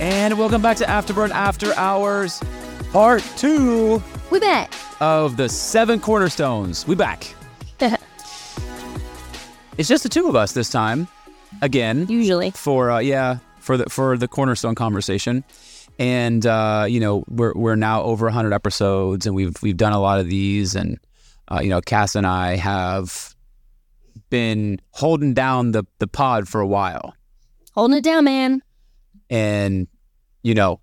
And welcome back to Afterburn After Hours, part two We back. of the seven cornerstones. We back. It's just the two of us this time, again. Usually. for uh, yeah for the for the cornerstone conversation and uh, you know we're we're now over 100 episodes and we've we've done a lot of these and uh, you know Cass and I have been holding down the the pod for a while Holding it down, man. and you know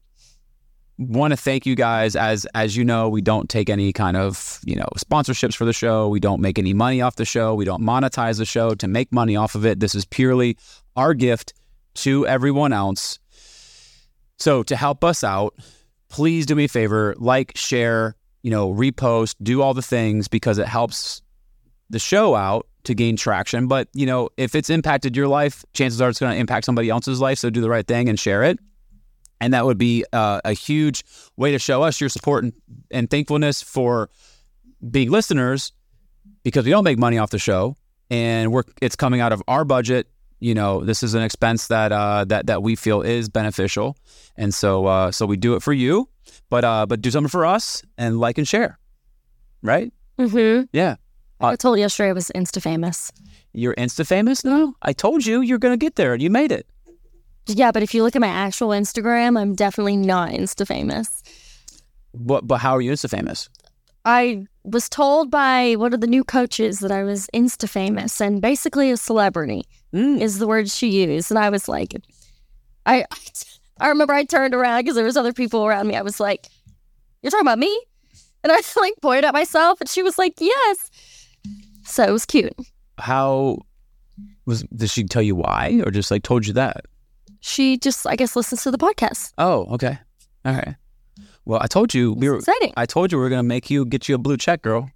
want to thank you guys. As as you know we don't take any kind of you know sponsorships for the show. We don't make any money off the show. We don't monetize the show to make money off of it. This is purely our gift to everyone else. So to help us out please do me a favor. Like share you know repost do all the things because it helps the show out to gain traction. But you know if it's impacted your life chances are it's going to impact somebody else's life. So do the right thing and share it. And that would be uh, a huge way to show us your support and, and thankfulness for being listeners because we don't make money off the show. And we're it's coming out of our budget. You know this is an expense that uh, that that we feel is beneficial. And so uh, so we do it for you. But uh, but do something for us and like and share. Right? Mm-hmm. yeah I told you yesterday I was Insta famous. you're insta famous now i told you you're gonna get there and you made it Yeah, but if you look at my actual Instagram, I'm definitely not Insta famous. but but how are you insta famous I was told by one of the new coaches that I was Insta famous and basically a celebrity Mm. is the word she used. And I was like, I, I remember I turned around because there was other people around me. I was like, "You're talking about me?" And I like pointed at myself, and she was like, "Yes." So it was cute. how was did she tell you why or just like told you that She just, I guess, listens to the podcast. oh okay all right well i told you we were exciting. i told you we were gonna make you get you a blue check girl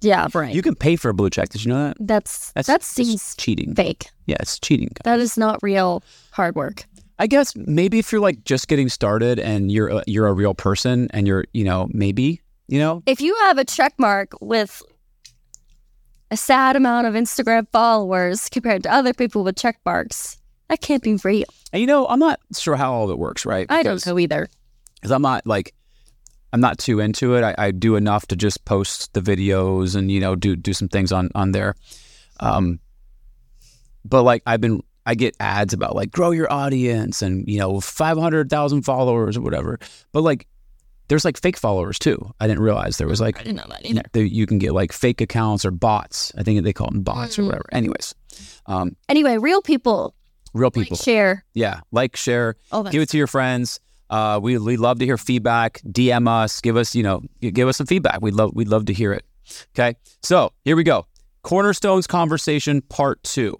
Yeah, right. you can pay for a blue check did you know that that's That's- that seems cheating fake. yeah it's cheating That is not real hard work. i guess maybe if you're like just getting started and you're a, you're a real person and you're you know maybe you know If you have a check mark with a sad amount of Instagram followers compared to other people with check marks, that can't be real. and you know i'm not sure how all of it works right? I don't know either. because i'm not like i'm not too into it. I, I do enough to just post the videos and you know do do some things on on there. Um but like i've been i get ads about like grow your audience and you know 500000 followers or whatever. But like there's like fake followers too i didn't realize there was like I didn't know that either. there, you can get like fake accounts or bots i think they call them bots or Mm. whatever anyways um Anyway, real people, real like, people share yeah like share all that. give it to your friends. Uh, we we love to hear feedback. DM us, give us you know give us some feedback. We'd love we'd love to hear it. Okay, so here we go. Cornerstones conversation part two.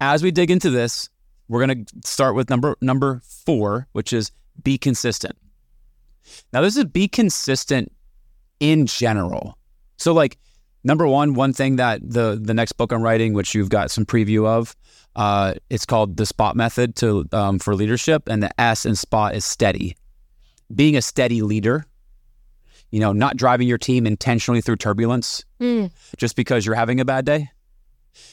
As we dig into this, we're gonna start with number number four, which is be consistent. Now this is be consistent in general. So like number one, one thing that the the next book I'm writing, which you've got some preview of, uh, it's called the SPOT method to um, for leadership, and the S in SPOT is steady. Being a steady leader, you know, not driving your team intentionally through turbulence Mm. just because you're having a bad day.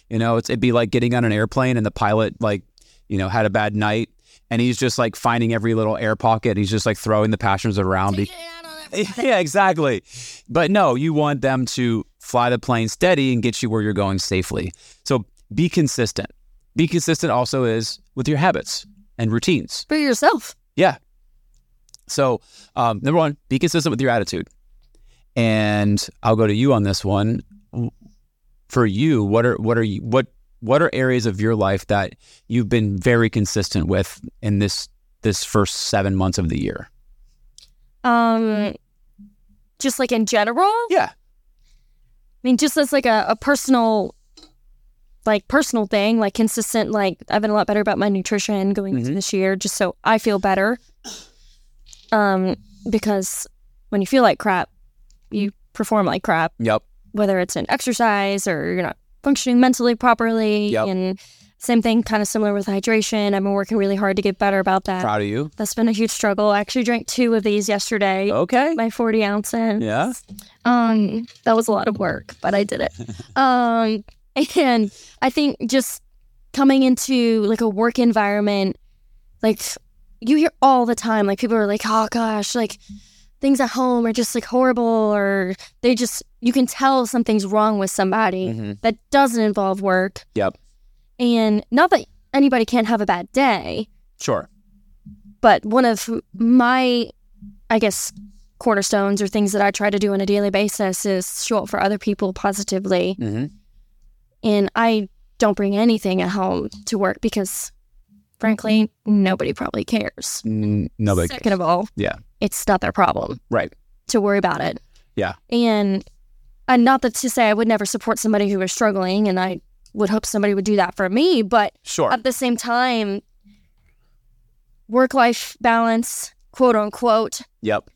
You know, it's, it'd be like getting on an airplane and the pilot, like, you know, had a bad night, and he's just like finding every little air pocket. He's just like throwing the passengers around. Be- yeah, exactly. But no, you want them to fly the plane steady and get you where you're going safely. So be consistent. Be consistent also is with your habits and routines. For yourself. Yeah. So um, number one, be consistent with your attitude. And I'll go to you on this one. For you, what are what are you what what are areas of your life that you've been very consistent with in this this first seven months of the year? Um, just like in general. Yeah. I mean, just as like a, a personal, like personal thing, like consistent. Like I've been a lot better about my nutrition going into Mhm. this year, just so I feel better. Um, because when you feel like crap, you perform like crap. Yep. Whether it's in exercise or you're not functioning mentally properly, Yep. and same thing, kind of similar with hydration. I've been working really hard to get better about that. Proud of you. That's been a huge struggle. I actually drank two of these yesterday. Okay. My 40 ounces. Yeah. Um, that was a lot of work, but I did it. um, and I think just coming into like a work environment, like you hear all the time, like people are like, oh gosh, like things at home are just like horrible, or they just, you can tell something's wrong with somebody Mhm. that doesn't involve work. Yep. And not that anybody can't have a bad day, Sure. but one of my, I guess, cornerstones or things that I try to do on a daily basis is show up for other people positively. Mm-hmm. And I don't bring anything at home to work because, frankly, nobody probably cares. nobody. Second of all, Yeah. It's not their problem Right. to worry about it. Yeah. And, and not that to say I would never support somebody who is struggling, and I would hope somebody would do that for me, but Sure. at the same time, work life balance, quote unquote, Yep.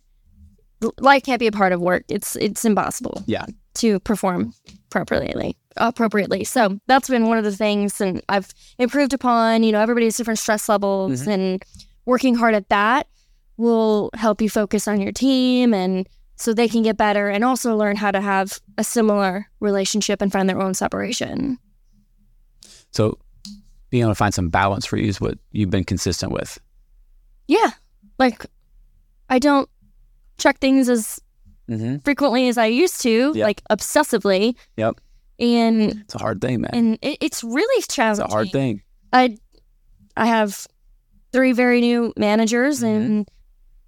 life can't be a part of work. It's it's impossible. Yeah. To perform properly, appropriately. So that's been one of the things, and I've improved upon. You know, everybody's different stress levels, Mhm. and working hard at that will help you focus on your team, and so they can get better, and also learn how to have a similar relationship and find their own separation. So being able to find some balance for you is what you've been consistent with. Yeah, like I don't check things as Mm-hmm. frequently as I used to, Yep. like obsessively. Yep. And It's a hard thing, man. and it, it's really challenging. it's a hard thing. I I have three very new managers, Mhm. and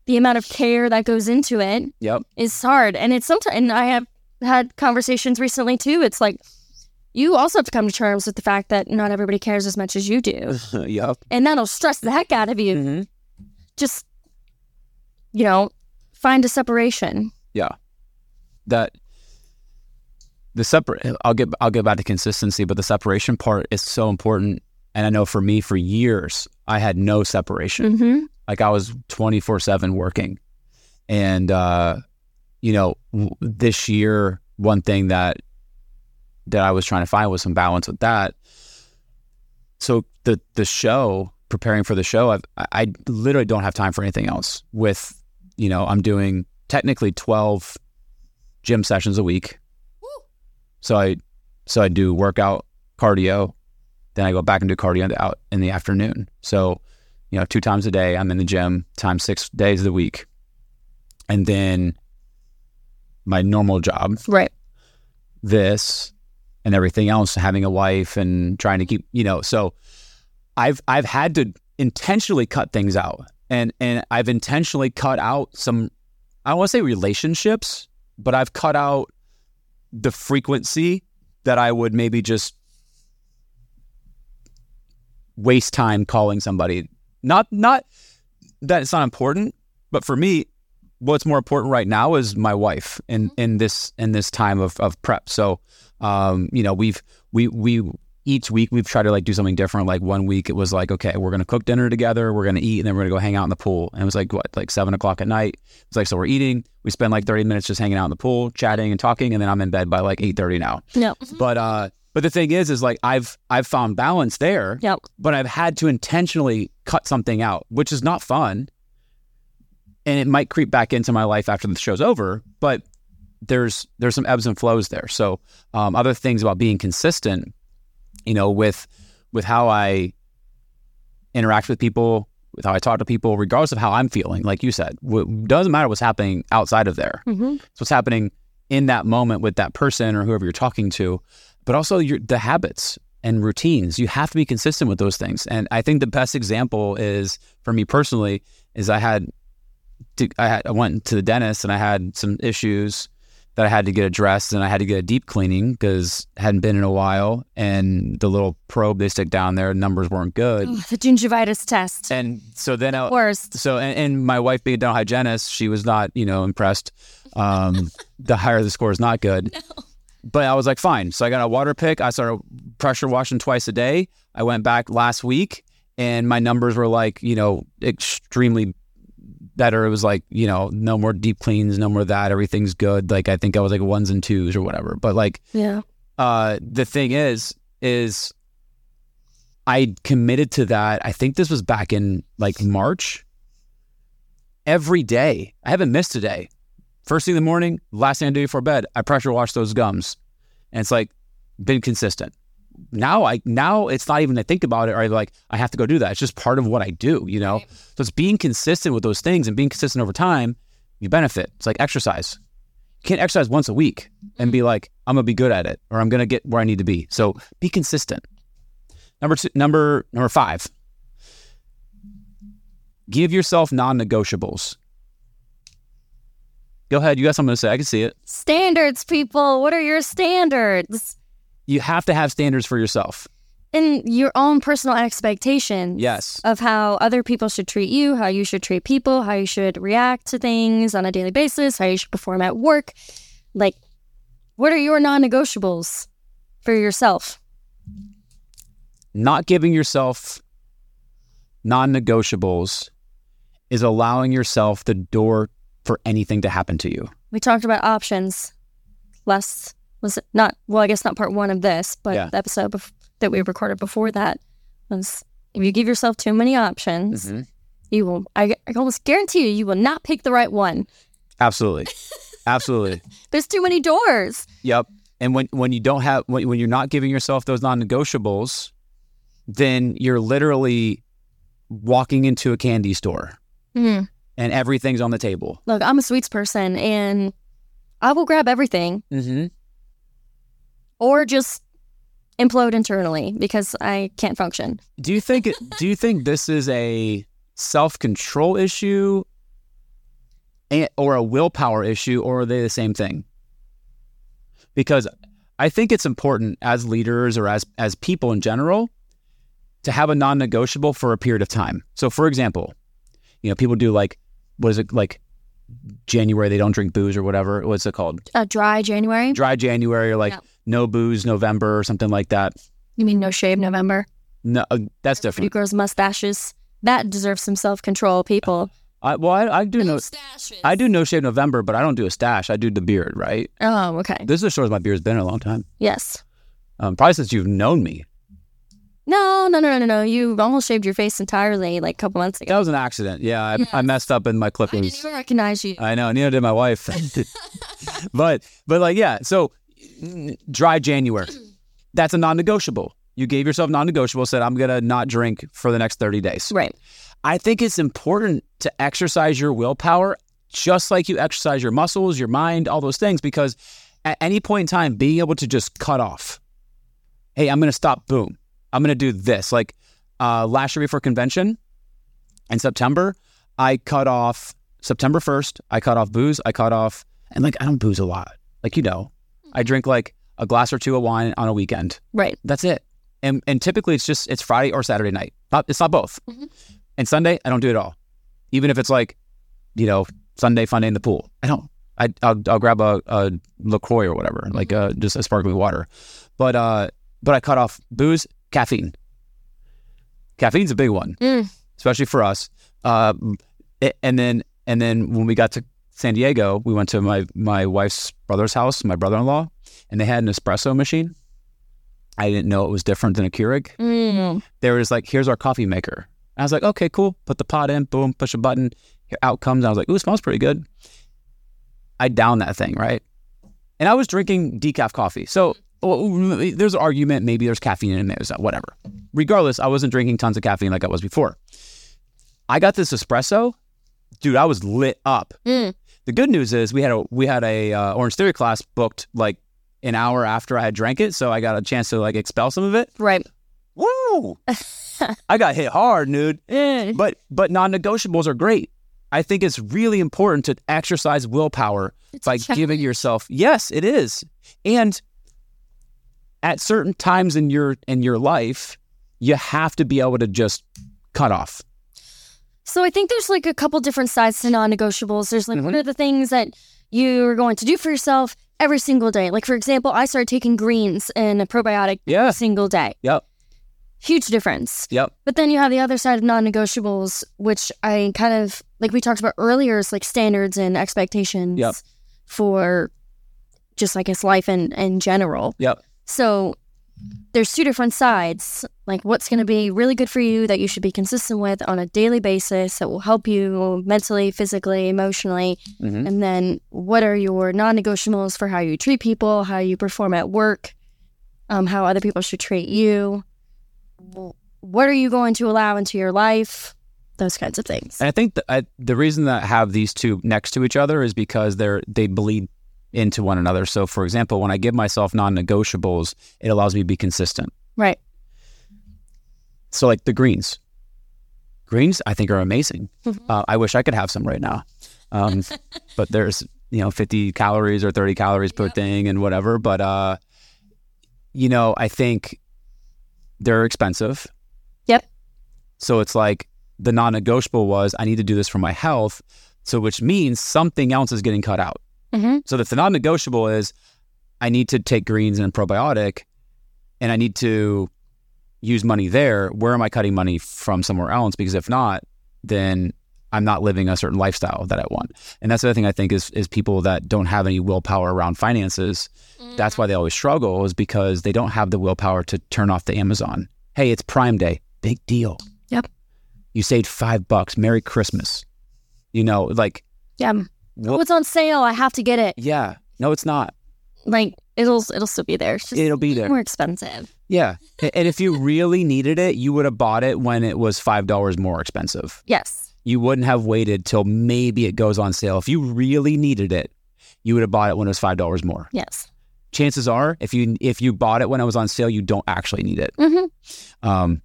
the amount of care that goes into it Yep. is hard. And it's sometimes, and I have had conversations recently too. It's like you also have to come to terms with the fact that not everybody cares as much as you do, yep. and that'll stress the heck out of you. Mm-hmm. Just you know, find a separation. Yeah. That the separate. I'll get. I'll get back to consistency, but the separation part is so important. And I know for me, for years, I had no separation. Mm-hmm. Like I was 24 7 working. And, uh, you know, w- this year, one thing that, that I was trying to find was some balance with that. So the, the show, preparing for the show, I've, I, I literally don't have time for anything else with, you know, I'm doing technically 12 gym sessions a week. So I, so I do workout, cardio, then I go back and do cardio in the, out in the afternoon. So, you know, two times a day. I'm in the gym, times six days of the week. And then my normal job, Right. this and everything else, having a wife and trying to keep, you know, so I've I've had to intentionally cut things out. And and I've intentionally cut out some I don't want to say relationships, but I've cut out the frequency that I would maybe just waste time calling somebody. Not not that it's not important, but for me, what's more important right now is my wife in in this in this time of of prep. So, um, you know, we've we we each week we've tried to like do something different. Like one week it was like, okay, we're gonna cook dinner together, we're gonna eat, and then we're gonna go hang out in the pool. And it was like what, like seven o'clock at night. It's like so we're eating. We spend like thirty minutes just hanging out in the pool, chatting and talking, and then I'm in bed by like eight thirty now. No. But uh, but the thing is, is like I've I've found balance there Yep. but I've had to intentionally cut something out, which is not fun. And it might creep back into my life after the show's over, but there's there's some ebbs and flows there. So um, other things about being consistent, you know, with with how I interact with people, with how I talk to people, regardless of how I'm feeling. Like you said, it doesn't matter what's happening outside of there. Mm-hmm. It's what's happening in that moment with that person or whoever you're talking to, but also your the habits and routines. You have to be consistent with those things. And I think the best example is for me personally is I had to, I, had, I went to the dentist and I had some issues that I had to get addressed and I had to get a deep cleaning because hadn't been in a while and the little probe they stick down there numbers weren't good. Ugh, the gingivitis test. And so then I, Worst. so and, and my wife being a dental hygienist, she was not, you know, impressed. Um, the higher the score is not good. But I was like, fine. So I got a water pick. I started pressure washing twice a day. I went back last week and my numbers were like, you know, extremely better. It was like, you know, no more deep cleans, no more that. Everything's good. Like I think I was like ones and twos or whatever. But like Yeah. uh, the thing is, is I committed to that. I think this was back in like March. Every day, I haven't missed a day. First thing in the morning, last thing I do before bed, I pressure wash those gums, and it's like been consistent. now I now it's not even to think about it or like I have to go do that. It's just part of what I do, you know. Right. So it's being consistent with those things and being consistent over time. You benefit. It's like exercise. You can't exercise once a week and be mm-hmm. like, I'm gonna be good at it or I'm gonna get where I need to be. So be consistent. Number two, number number five. Give yourself non-negotiables. Go ahead. You got something to say? I can see it. Standards, people. What are your standards? You have to have standards for yourself. And your own personal expectations. Yes. Of how other people should treat you, how you should treat people, how you should react to things on a daily basis, how you should perform at work. Like, what are your non negotiables for yourself? Not giving yourself non-negotiables is allowing yourself the door for anything to happen to you. We talked about options less, was it not? Well, I guess not part one of this, but Yeah. the episode bef- that we recorded before that was if you give yourself too many options, you will, I, I almost guarantee you, you will not pick the right one. Absolutely. Absolutely. There's too many doors. Yep. And when when you don't have when, when you're not giving yourself those non-negotiables, then you're literally walking into a candy store Mhm. And everything's on the table. Look, I'm a sweets person and I will grab everything Mm-hmm. or just implode internally because I can't function. Do you think do you think this is a self-control issue or a willpower issue or are they the same thing? Because I think it's important as leaders or as as people in general to have a non-negotiable for a period of time. So for example, you know, people do like what is it like January they don't drink booze or whatever. What's it called? A dry January? Dry January or like Yeah. no booze November or something like that. You mean no shave November? No, uh, that's Pretty different. girls' mustaches. That deserves some self control, people. I, well, I, I do know Mustaches. I do no shave November, but I don't do a stash. I do the beard, right? Oh, okay. This is as short as my beard's been in a long time. Yes. Um, probably since you've known me. No, no, no, no, no, no. You almost shaved your face entirely like a couple months ago. That was an accident. Yeah, I, I messed up in my I didn't even recognize you. I know, neither did my wife. but but like yeah, so dry January. That's a non-negotiable. You gave yourself non-negotiable. Said I'm gonna not drink for the next 30 days. right. I think it's important to exercise your willpower just like you exercise your muscles, your mind, all those things, because at any point in time, being able to just cut off, hey, I'm going to stop, boom, I'm going to do this. Like uh, last year before convention in September, I cut off September 1st, I cut off booze, I cut off, and like I don't booze a lot. Like, you know, I drink like a glass or two of wine on a weekend. Right. That's it. And and typically it's just it's Friday or Saturday night. Not it's not both. Mhm. And Sunday I don't do it all. Even if it's like, you know, Sunday fun day in the pool. I don't. I I'll, I'll grab a, a Lacroix or whatever, like uh, just a sparkling water. But uh, but I cut off booze, caffeine. Caffeine's a big one, Mm. especially for us. Uh, and then and then when we got to San Diego, we went to my my wife's brother's house, my brother in law, and they had an espresso machine. I didn't know it was different than a Keurig. Mm. They were just like, "Here's our coffee maker." I was like, "Okay, cool." Put the pot in, boom, push a button, here out comes. I was like, "Ooh, it smells pretty good." I downed that thing, right? And I was drinking decaf coffee. So well, there's an argument. Maybe there's caffeine in it. so Whatever. Regardless, I wasn't drinking tons of caffeine like I was before. I got this espresso, dude. I was lit up. Mm. The good news is we had a we had a uh, Orange Theory class booked like an hour after I had drank it, so I got a chance to like expel some of it. Right. Woo! I got hit hard, dude. Mm. But but non-negotiables are great. I think it's really important to exercise willpower It's by giving yourself. Yes, it is. And at certain times in your in your life, you have to be able to just cut off. So I think there's like a couple different sides to non-negotiables. There's like what Mhm. are the things that you're going to do for yourself every single day? Like for example, I started taking greens and a probiotic Yeah. every single day. Yep. Huge difference. Yep. But then you have the other side of non-negotiables, which I kind of like we talked about earlier, is like standards and expectations Yep. for just I guess life in in general. Yep. So there's two different sides. Like what's going to be really good for you that you should be consistent with on a daily basis that will help you mentally, physically, emotionally. Mhm. And then what are your non-negotiables for how you treat people, how you perform at work. um, how other people should treat you. What are you going to allow into your life? Those kinds of things. And I think the, I, the reason that I have these two next to each other is because they're they bleed into one another. So, for example, when I give myself non-negotiables, it allows me to be consistent. Right. So, like the greens, greens I think are amazing. Mhm. Uh, I wish I could have some right now, um, but there's you know 50 calories or 30 calories per Yep. thing and whatever. But uh, you know, I think they're expensive. Yep. So it's like the non-negotiable was I need to do this for my health. So which means something else is getting cut out. Hmm So if the non-negotiable is I need to take greens and probiotic, and I need to use money there, where am I cutting money from somewhere else? Because if not, then I'm not living a certain lifestyle that I want. And that's the other thing I think is is people that don't have any willpower around finances. That's why they always struggle is because they don't have the willpower to turn off the Amazon. Hey, it's Prime Day, big deal. Yep. You saved five bucks. Merry Christmas. You know, like Yeah. What- Oh, it's on sale. I have to get it. yeah. No, it's not. Like it'll it'll still be there. It's just It'll be there. more expensive. Yeah. And if you really needed it, you would have bought it when it was $5 more expensive. Yes. You wouldn't have waited till maybe it goes on sale. If you really needed it, you would have bought it when it was $5 more. Yes. Chances are, if you if you bought it when it was on sale, you don't actually need it. hmm Um,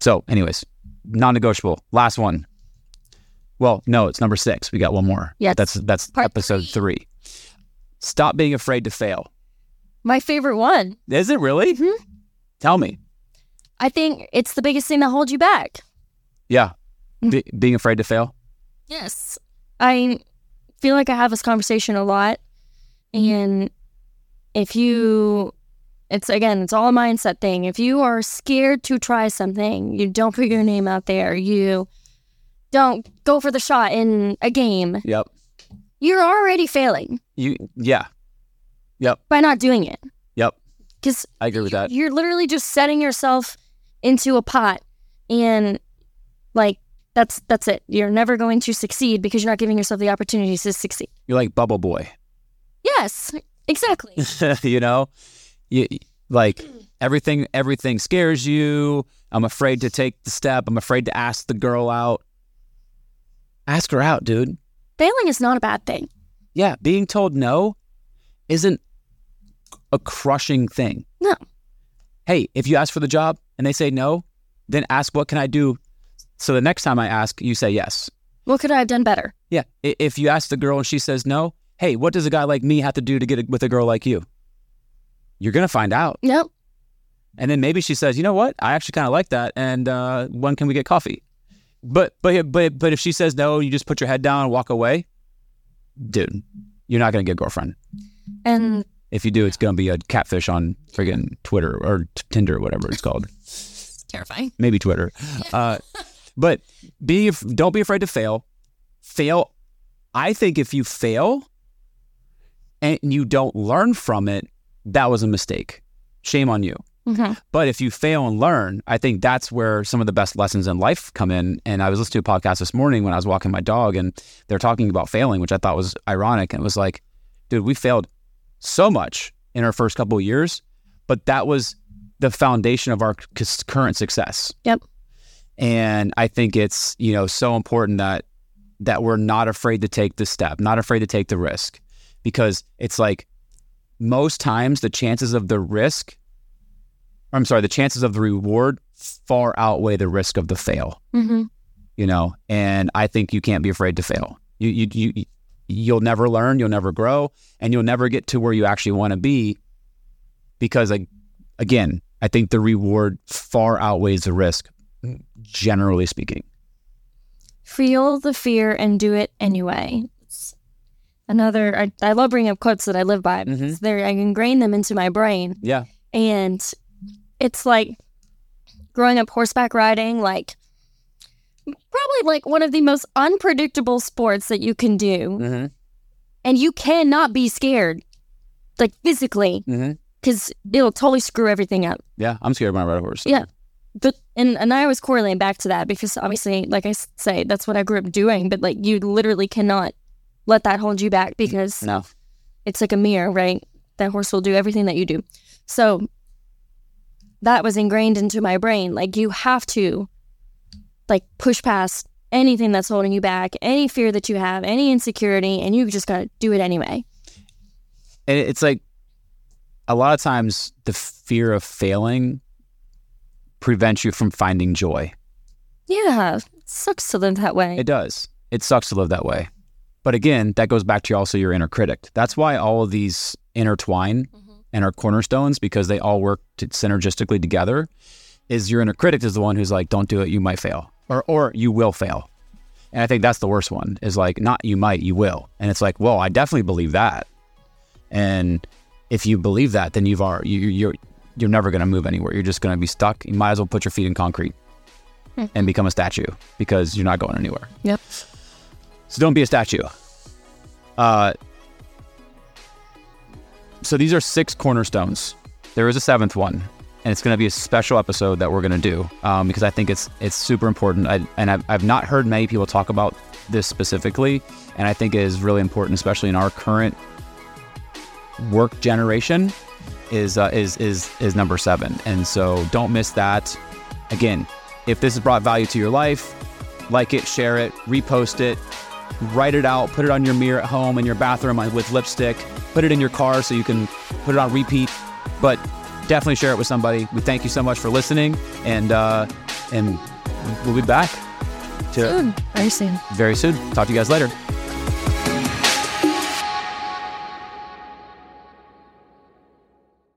so, anyways, non-negotiable. Last one. Well, no, it's number six. We got one more. Yes. That's that's Part episode three. Stop being afraid to fail. My favorite one. Is it really? Mhm. Tell me. I think it's the biggest thing that holds you back. Yeah. Be- being afraid to fail. Yes. I feel like I have this conversation a lot. And if you, it's again, it's all a mindset thing. If you are scared to try something, you don't put your name out there, you don't go for the shot in a game, Yep. you're already failing You. Yeah. Yep. by not doing it. Yep. Because I agree with that. you're literally just setting yourself into a pot and like that's that's it. You're never going to succeed because you're not giving yourself the opportunity to succeed. You're like Bubble Boy. Yes, exactly. you know, you like everything. Everything scares you. I'm afraid to take the step. I'm afraid to ask the girl out. Ask her out, dude. Failing is not a bad thing. Yeah, being told no isn't a crushing thing. No. Hey, if you ask for the job and they say no, then ask what can I do so the next time I ask, you say yes. What could I have done better? Yeah. If you ask the girl and she says no, hey, what does a guy like me have to do to get with a girl like you? You're going to find out. No. And then maybe she says, you know what? I actually kind of like that. And uh, when can we get coffee? But, but, but, but if she says no, you just put your head down and walk away, dude, you're not going to get a girlfriend. And If you do, it's going to be a catfish on friggin' Twitter or t- Tinder, or whatever it's called. terrifying. Maybe Twitter. Uh, but be don't be afraid to fail. Fail. I think if you fail and you don't learn from it, that was a mistake. Shame on you. Hmm But if you fail and learn, I think that's where some of the best lessons in life come in. And I was listening to a podcast this morning when I was walking my dog, and they're talking about failing, which I thought was ironic. And it was like, dude, we failed so much in our first couple of years, but that was the foundation of our c- current success. Yep. And I think it's you know so important that that we're not afraid to take the step, not afraid to take the risk, because it's like most times the chances of the risk I'm sorry, the chances of the reward far outweigh the risk of the fail, hmm you know, and I think you can't be afraid to fail. You, you, you, you'll never learn, you'll never grow, and you'll never get to where you actually want to be because, like, again, I think the reward far outweighs the risk, generally speaking. Feel the fear and do it anyway. It's another, I, I love bringing up quotes that I live by. Mhm. because They're, I ingrain them into my brain. Yeah. And it's like growing up horseback riding, like probably like one of the most unpredictable sports that you can do. Mm-hmm. And you cannot be scared, like physically, Mm-hmm. because it'll totally screw everything up. Yeah, I'm scared when I ride a horse. Yeah. But and and I always correlate back to that because obviously, like I say, that's what I grew up doing. But like you literally cannot let that hold you back because No. it's like a mirror, right? That horse will do everything that you do. So that was ingrained into my brain. Like you have to like push past anything that's holding you back, any fear that you have, any insecurity, and you just gotta do it anyway. And it's like a lot of times the fear of failing prevents you from finding joy. Yeah, it sucks to live that way. It does. It sucks to live that way. But again, that goes back to also your inner critic. That's why all of these intertwine mm-hmm. And are cornerstones because they all work to synergistically together. Is your inner critic is the one who's like, "Don't do it, you might fail," or or you will fail. And I think that's the worst one. Is like, not you might, you will. And it's like, well, I definitely believe that. And if you believe that, then you've are you, you're you're never going to move anywhere. You're just going to be stuck. You might as well put your feet in concrete and become a statue because you're not going anywhere. Yep. So don't be a statue. Uh, so these are six cornerstones. There is a seventh one, and it's going to be a special episode that we're going to do um, because I think it's it's super important. I, and I've, I've not heard many people talk about this specifically, and I think it is really important, especially in our current work generation. Is uh, is is is number seven, and so don't miss that. Again, if this has brought value to your life, like it, share it, repost it, write it out, put it on your mirror at home in your bathroom with lipstick, put it in your car so you can put it on repeat. But definitely share it with somebody. We thank you so much for listening, and uh, and we'll be back to Soon. Very soon. very soon. Talk to you guys later.